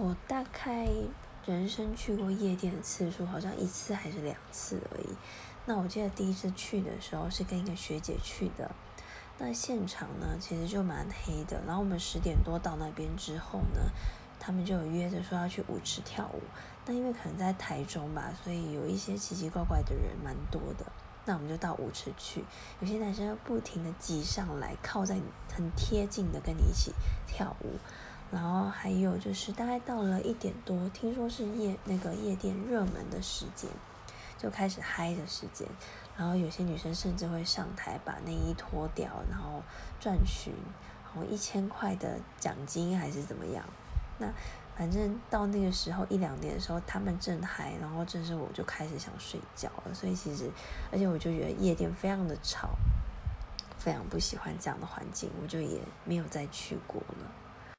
我大概人生去过夜店的次数好像一次还是两次而已。那我记得第一次去的时候是跟一个学姐去的。那现场呢，其实就蛮黑的。然后我们十点多到那边之后呢，他们就有约着说要去舞池跳舞。那因为可能在台中吧，所以有一些奇奇怪怪的人蛮多的。那我们就到舞池去，有些男生不停的挤上来，靠在很贴近的跟你一起跳舞。然后还有就是大概到了一点多，听说是夜那个夜店热门的时间，就开始嗨的时间。然后有些女生甚至会上台把内衣脱掉，然后赚取，然后一千块的奖金还是怎么样？那反正到那个时候一两点的时候，他们正嗨，然后这时候我就开始想睡觉了。所以其实，而且我就觉得夜店非常的吵，非常不喜欢这样的环境，我就也没有再去过了。